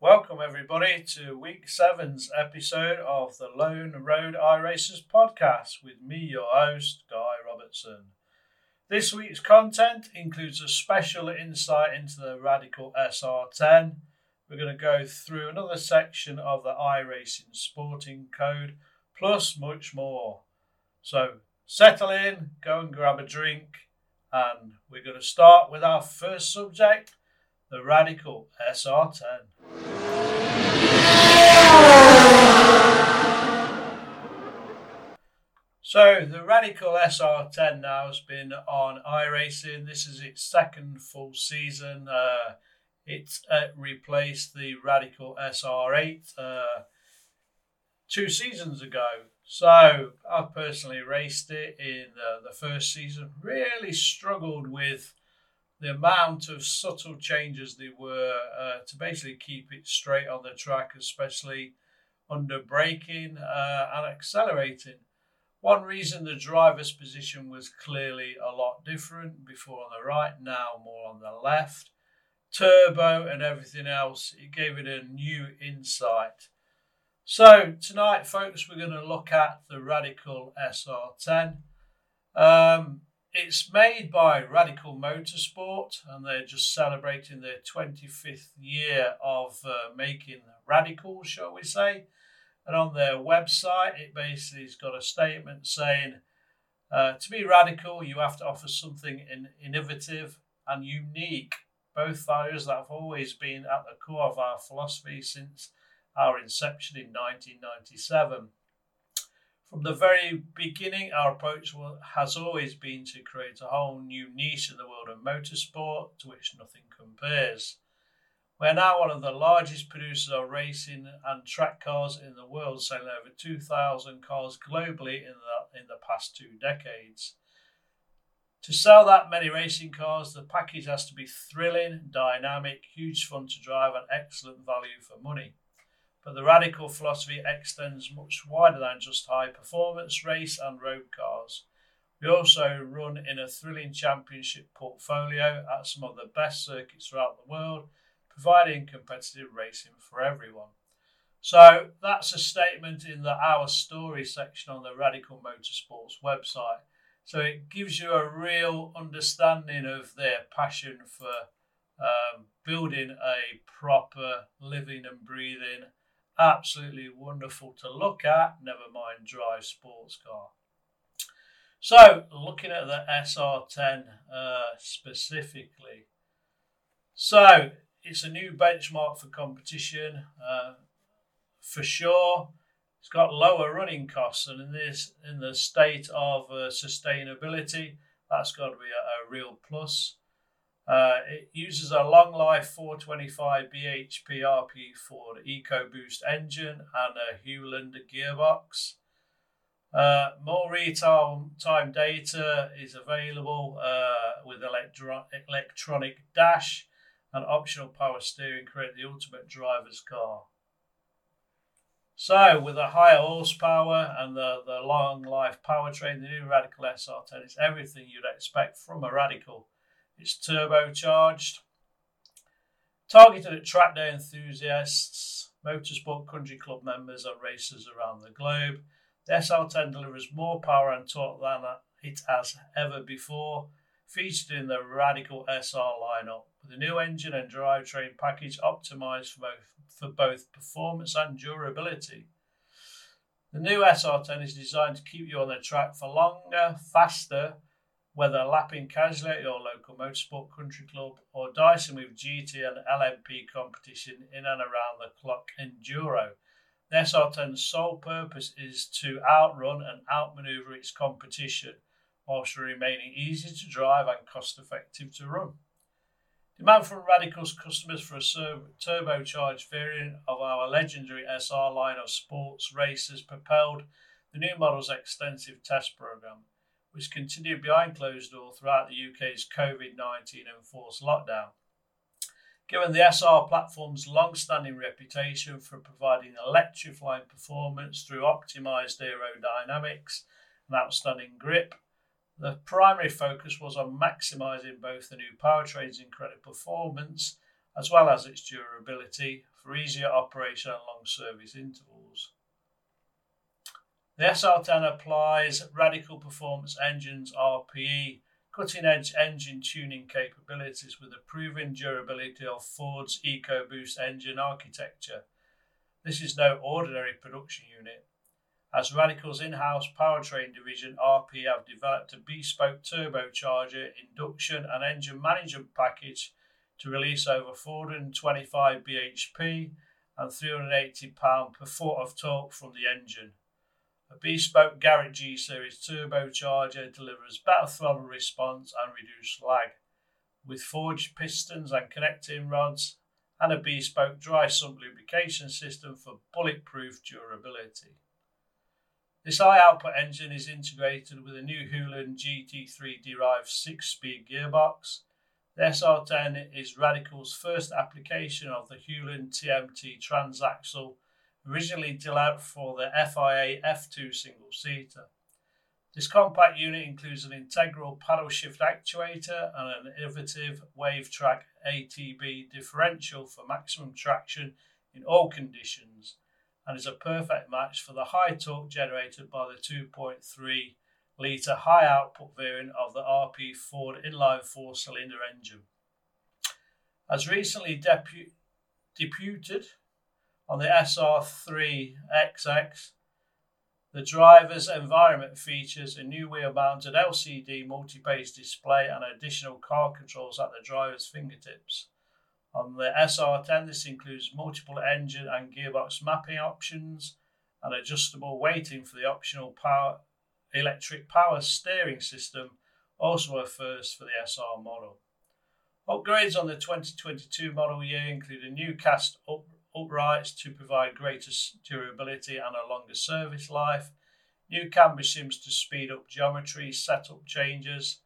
Welcome, everybody, to week seven's episode of the Lone Road iRacers podcast with me, your host, Guy Robertson. This week's content includes a special insight into the Radical SR10. We're going to go through another section of the iRacing Sporting Code, plus much more. So settle in, go and grab a drink, and we're going to start with our first subject the Radical SR10. So the Radical SR10 now has been on iRacing. This is its second full season. Uh, it uh, replaced the Radical SR8 uh, two seasons ago. So I personally raced it in the first season. Really struggled with the amount of subtle changes there were uh, to basically keep it straight on the track, especially under braking uh, and accelerating. One reason the driver's position was clearly a lot different before on the right, now more on the left. Turbo and everything else, it gave it a new insight. So, tonight, folks, we're going to look at the Radical SR10. Um, it's made by Radical Motorsport, and they're just celebrating their 25th year of uh, making Radical, shall we say. And on their website, it basically has got a statement saying, uh, to be radical, you have to offer something in, innovative and unique. Both values that have always been at the core of our philosophy since our inception in 1997. From the very beginning, our approach has always been to create a whole new niche in the world of motorsport to which nothing compares. We're now one of the largest producers of racing and track cars in the world, selling over 2,000 cars globally in the, in the past two decades. To sell that many racing cars, the package has to be thrilling, dynamic, huge fun to drive, and excellent value for money. But the radical philosophy extends much wider than just high performance race and road cars. We also run in a thrilling championship portfolio at some of the best circuits throughout the world providing competitive racing for everyone. So that's a statement in the Our Story section on the Radical Motorsports website. So it gives you a real understanding of their passion for um, building a proper living and breathing, absolutely wonderful to look at, never mind drive sports car. So, looking at the SR10 uh, specifically. So, it's a new benchmark for competition uh, for sure. It's got lower running costs, and in this in the state of uh, sustainability, that's got to be a, a real plus. Uh, it uses a long life 425 bhp RP Ford EcoBoost engine and a Hewland gearbox. Uh, more real time data is available uh, with electro- electronic dash and optional power steering create the ultimate driver's car. So, with a higher horsepower and the, the long life powertrain, the new Radical SR10 is everything you'd expect from a Radical. It's turbocharged, targeted at track day enthusiasts, motorsport country club members, and racers around the globe. The SR10 delivers more power and torque than it has ever before, featured in the Radical SR lineup with a new engine and drivetrain package optimized for both, for both performance and durability. The new SR10 is designed to keep you on the track for longer, faster, whether lapping casually at your local motorsport country club or dicing with GT and LMP competition in and around the clock enduro. The SR10's sole purpose is to outrun and outmaneuver its competition whilst remaining easy to drive and cost effective to run. Demand from Radical's customers for a turbocharged variant of our legendary SR line of sports racers propelled the new model's extensive test programme, which continued behind closed doors throughout the UK's COVID 19 enforced lockdown. Given the SR platform's long standing reputation for providing electrifying performance through optimized aerodynamics and outstanding grip, the primary focus was on maximising both the new powertrain's incredible performance as well as its durability for easier operation and long service intervals. The SR10 applies Radical Performance Engine's RPE cutting edge engine tuning capabilities with the proven durability of Ford's EcoBoost engine architecture. This is no ordinary production unit as Radical's in house powertrain division RP have developed a bespoke turbocharger, induction, and engine management package to release over 425 bhp and 380 pound per foot of torque from the engine. A bespoke Garrett G series turbocharger delivers better throttle response and reduced lag, with forged pistons and connecting rods, and a bespoke dry sump lubrication system for bulletproof durability. This high output engine is integrated with a new Hewland GT3 derived 6 speed gearbox. The SR10 is Radical's first application of the Hewland TMT transaxle, originally developed for the FIA F2 single seater. This compact unit includes an integral paddle shift actuator and an innovative WaveTrac ATB differential for maximum traction in all conditions and is a perfect match for the high torque generated by the 2.3 litre high output variant of the RP Ford inline four cylinder engine. As recently depu- deputed on the SR3XX, the driver's environment features a new wheel mounted LCD multi page display and additional car controls at the driver's fingertips. On the SR10, this includes multiple engine and gearbox mapping options and adjustable weighting for the optional power electric power steering system, also a first for the SR model. Upgrades on the 2022 model year include a new cast up, uprights to provide greater durability and a longer service life, new camber shims to speed up geometry setup changes,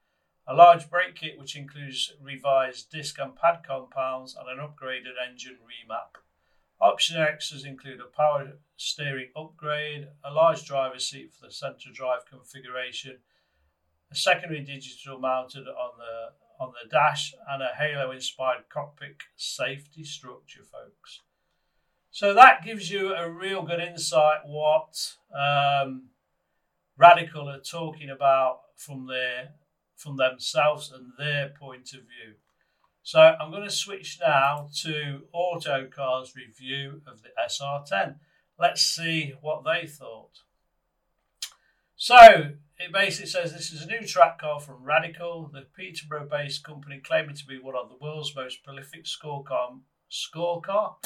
a large brake kit which includes revised disc and pad compounds and an upgraded engine remap. Option extras include a power steering upgrade, a large driver seat for the centre drive configuration, a secondary digital mounted on the on the dash, and a Halo inspired cockpit safety structure, folks. So that gives you a real good insight what um, Radical are talking about from their from themselves and their point of view. So I'm going to switch now to Autocar's review of the SR10. Let's see what they thought. So it basically says this is a new track car from Radical, the Peterborough based company claiming to be one of the world's most prolific score car, score car,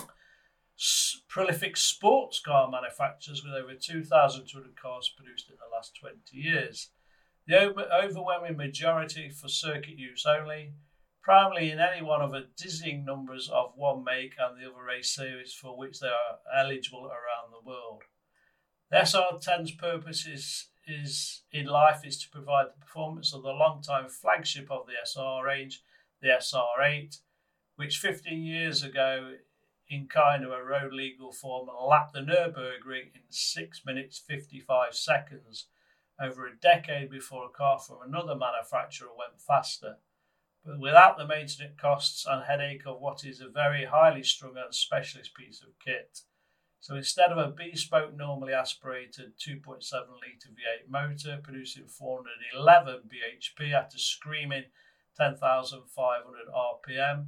prolific sports car manufacturers with over 2,200 cars produced in the last 20 years. The overwhelming majority for circuit use only, primarily in any one of a dizzying numbers of one make and the other race series for which they are eligible around the world. The SR10's purpose is, is in life is to provide the performance of the long-time flagship of the SR range, the SR8, which 15 years ago in kind of a road legal form lapped the Nürburgring in 6 minutes 55 seconds over a decade before a car from another manufacturer went faster, but without the maintenance costs and headache of what is a very highly strung and specialist piece of kit. So instead of a bespoke, normally aspirated 2.7 litre V8 motor producing 411 bhp at a screaming 10,500 RPM,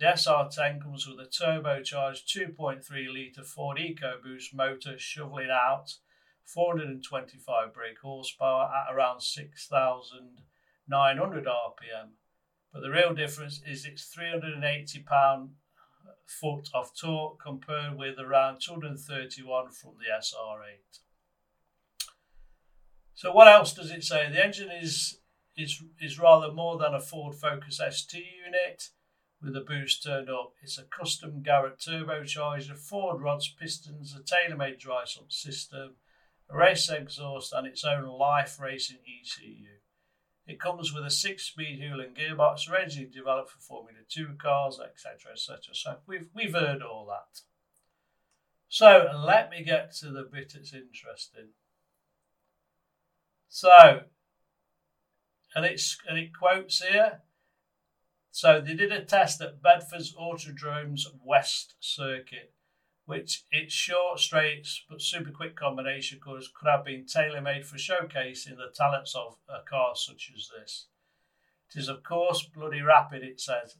the SR10 comes with a turbocharged 2.3 litre Ford EcoBoost motor shoveling out 425 brake horsepower at around 6,900 RPM. But the real difference is its 380 pound foot of torque compared with around 231 from the SR8. So what else does it say? The engine is is is rather more than a Ford Focus ST unit with a boost turned up. It's a custom Garrett turbocharger, Ford rods, pistons, a tailor-made dry sump system, a race exhaust, and its own life racing ECU. It comes with a six-speed Hewland gearbox, originally developed for Formula Two cars, etc., etc. So we've we've heard all that. So let me get to the bit that's interesting. So, and it's and it quotes here. So they did a test at Bedford's Autodrome's West Circuit which its short, straight, but super quick combination course could have been tailor made for showcasing the talents of a car such as this. It is, of course, bloody rapid, it says,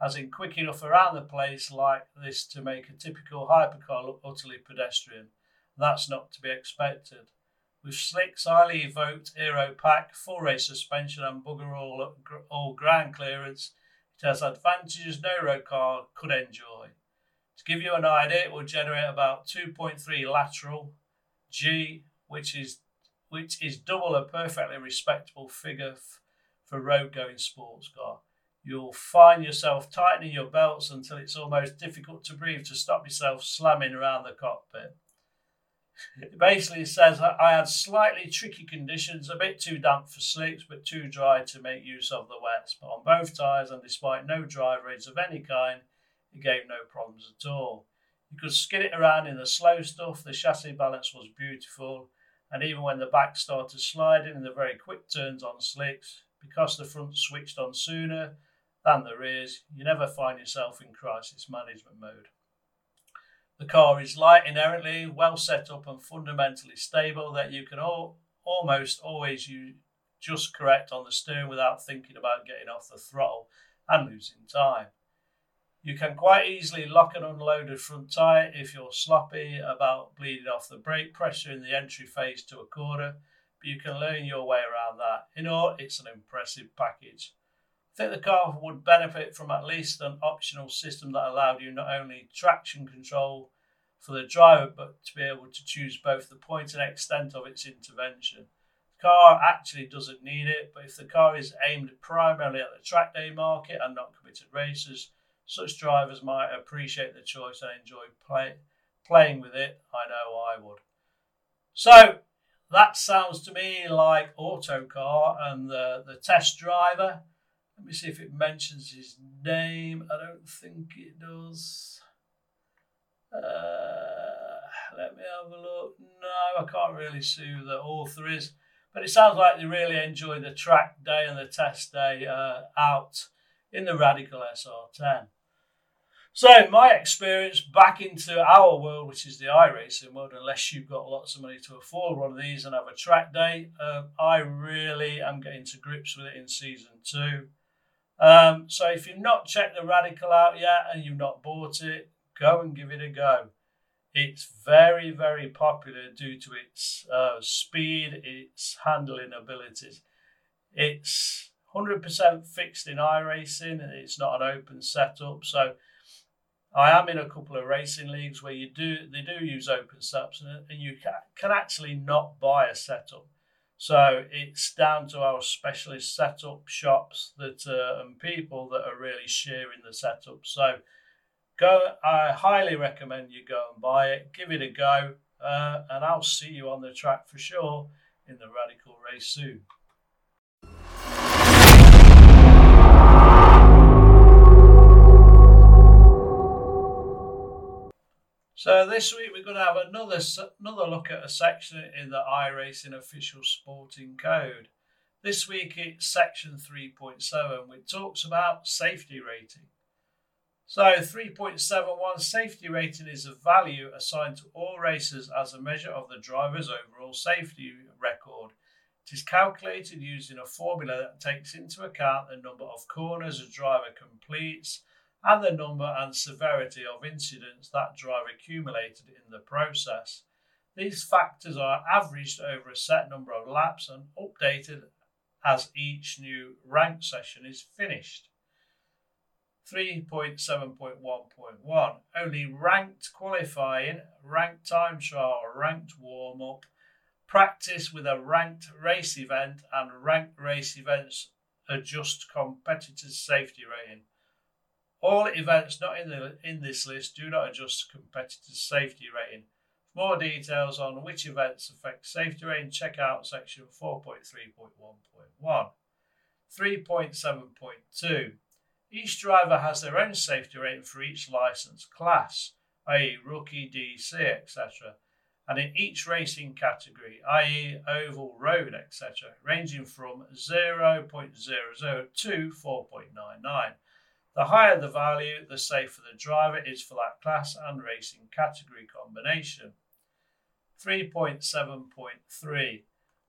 as in quick enough around the place like this to make a typical hypercar look utterly pedestrian. That's not to be expected. With slick, highly evoked aero pack, full race suspension, and bugger all, all ground clearance, has advantages no road car could enjoy. To give you an idea, it will generate about 2.3 lateral G, which is which is double a perfectly respectable figure f- for road going sports car. You'll find yourself tightening your belts until it's almost difficult to breathe to stop yourself slamming around the cockpit. It basically says I had slightly tricky conditions, a bit too damp for slicks, but too dry to make use of the wets. But on both tyres, and despite no driver aids of any kind, it gave no problems at all. You could skid it around in the slow stuff, the chassis balance was beautiful, and even when the back started sliding in the very quick turns on slicks, because the front switched on sooner than the rears, you never find yourself in crisis management mode. The car is light inherently, well set up and fundamentally stable that you can all, almost always use just correct on the steering without thinking about getting off the throttle and losing time. You can quite easily lock and unload a front tyre if you're sloppy about bleeding off the brake pressure in the entry phase to a corner, but you can learn your way around that. In all, it's an impressive package. I think the car would benefit from at least an optional system that allowed you not only traction control for the driver, but to be able to choose both the point and extent of its intervention. The car actually doesn't need it, but if the car is aimed primarily at the track day market and not committed racers, such drivers might appreciate the choice and enjoy play, playing with it. I know I would. So that sounds to me like Autocar and the, the test driver. Let me see if it mentions his name. I don't think it does. Uh, let me have a look. No, I can't really see who the author is. But it sounds like they really enjoyed the track day and the test day uh, out in the Radical SR10. So my experience back into our world, which is the iRacing world, unless you've got lots of money to afford one of these and have a track day, um, I really am getting to grips with it in season two. Um, so if you've not checked the Radical out yet and you've not bought it, go and give it a go. It's very, very popular due to its uh, speed, its handling abilities. It's 100% fixed in iRacing, and it's not an open setup. So I am in a couple of racing leagues where you do they do use open setups and, and you can, can actually not buy a setup. So it's down to our specialist setup shops that uh, and people that are really sharing the setup. So go, I highly recommend you go and buy it, give it a go, uh, and I'll see you on the track for sure in the Radical race soon. So this week we're going to have another another look at a section in the iRacing official sporting code. This week it's section 3.7 which talks about safety rating. So 3.71 safety rating is a value assigned to all racers as a measure of the driver's overall safety record. It is calculated using a formula that takes into account the number of corners a driver completes and the number and severity of incidents that driver accumulated in the process. These factors are averaged over a set number of laps and updated as each new rank session is finished. 3.7.1.1 Only ranked qualifying, ranked time trial, ranked warm up, practice with a ranked race event, and ranked race events adjust competitors' safety rating. All events not in, the, in this list do not adjust competitors' safety rating. For more details on which events affect safety rating, check out section 4.3.1.1. 3.7.2. Each driver has their own safety rating for each license class, i.e., rookie, DC, etc., and in each racing category, i.e., oval, road, etc., ranging from 0.00 to 4.99. The higher the value, the safer the driver is for that class and racing category combination. 3.7.3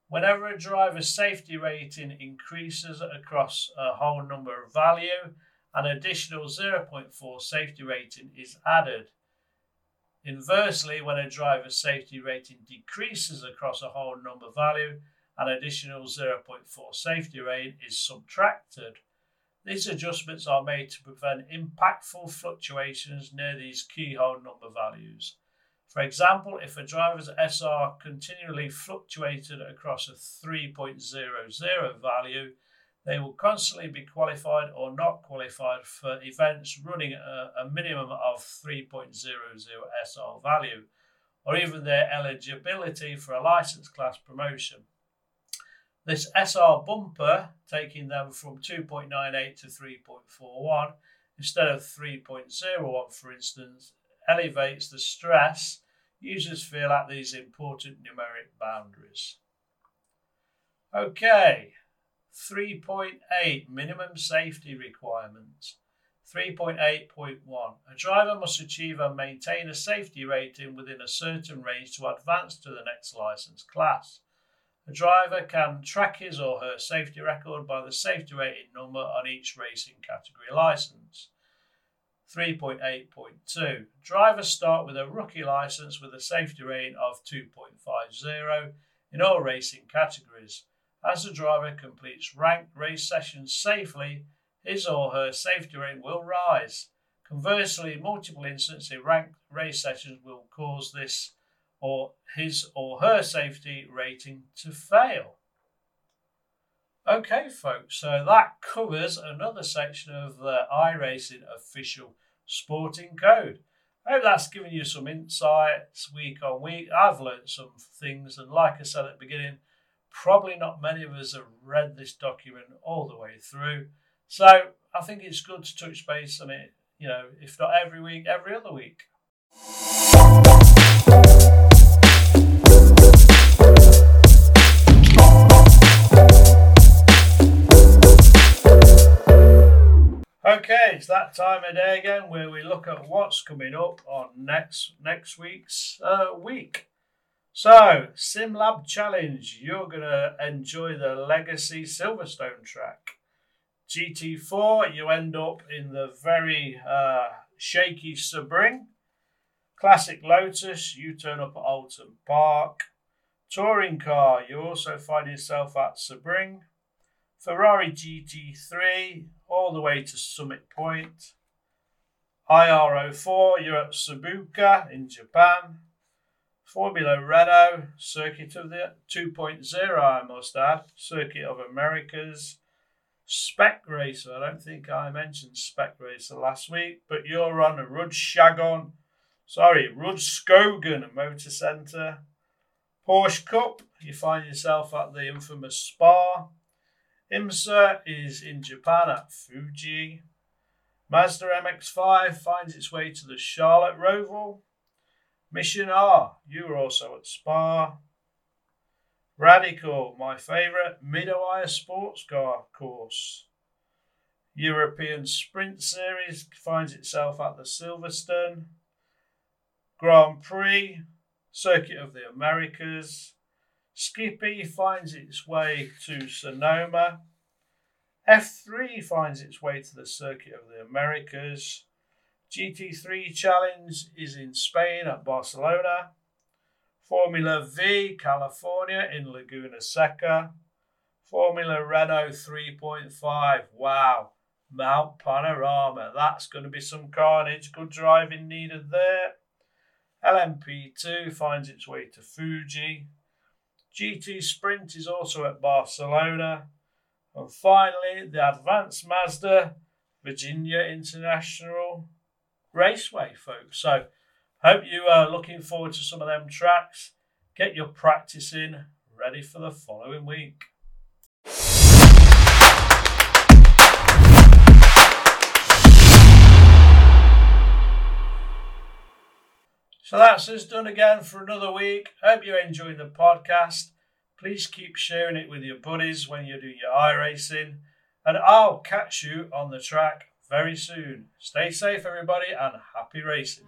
Whenever a driver's safety rating increases across a whole number of value, an additional 0.4 safety rating is added. Inversely, when a driver's safety rating decreases across a whole number value, an additional 0.4 safety rating is subtracted. These adjustments are made to prevent impactful fluctuations near these keyhole number values. For example, if a driver's SR continually fluctuated across a 3.00 value, they will constantly be qualified or not qualified for events running at a, minimum of 3.00 SR value, or even their eligibility for a license class promotion. This SR bumper, taking them from 2.98 to 3.41 instead of 3.01, for instance, elevates the stress users feel at these important numeric boundaries. Okay, 3.8 minimum safety requirements. 3.8.1 A driver must achieve and maintain a safety rating within a certain range to advance to the next license class. A driver can track his or her safety record by the safety rating number on each racing category license. 3.8.2 Drivers start with a rookie license with a safety rating of 2.50 in all racing categories. As the driver completes ranked race sessions safely, his or her safety rating will rise. Conversely, multiple incidents in ranked race sessions will cause this or his or her safety rating to fail. Okay, folks, so that covers another section of the iRacing official sporting code. I hope that's given you some insights week on week. I've learned some things, and like I said at the beginning, probably not many of us have read this document all the way through. So I think it's good to touch base on it, you know, if not every week, every other week. Okay, it's that time of day again where we look at what's coming up on next next week's uh, week. So, SimLab Challenge, you're gonna enjoy the Legacy Silverstone track. GT4, you end up in the very uh, shaky Sebring. Classic Lotus, you turn up at Oulton Park. Touring car, you also find yourself at Sebring. Ferrari GT3 all the way to Summit Point. IR04, you're at Suzuka in Japan. Formula Renault, Circuit of the 2.0, I must add, Circuit of Americas. Spec Racer, I don't think I mentioned Spec Racer last week, but you're on a Rudskogen, sorry, Rudskogen Motor Centre. Porsche Cup, you find yourself at the infamous Spa. IMSA is in Japan at Fuji. Mazda MX5 finds its way to the Charlotte Roval. Mission R, you are also at Spa. Radical, my favourite Mid-Ohio sports car course. European Sprint Series finds itself at the Silverstone. Grand Prix, Circuit of the Americas. Skippy finds its way to Sonoma. F3 finds its way to the Circuit of the Americas. GT3 Challenge is in Spain at Barcelona. Formula V California in Laguna Seca. Formula Renault 3.5. Wow. Mount Panorama. That's going to be some carnage. Good driving needed there. LMP2 finds its way to Fuji. GT Sprint is also at Barcelona. And finally, the Advanced Mazda Virginia International Raceway, folks. So, hope you are looking forward to some of them tracks. Get your practice in, ready for the following week. So that's us done again for another week. Hope you enjoyed the podcast. Please keep sharing it with your buddies when you do your iRacing. And I'll catch you on the track very soon. Stay safe, everybody, and happy racing.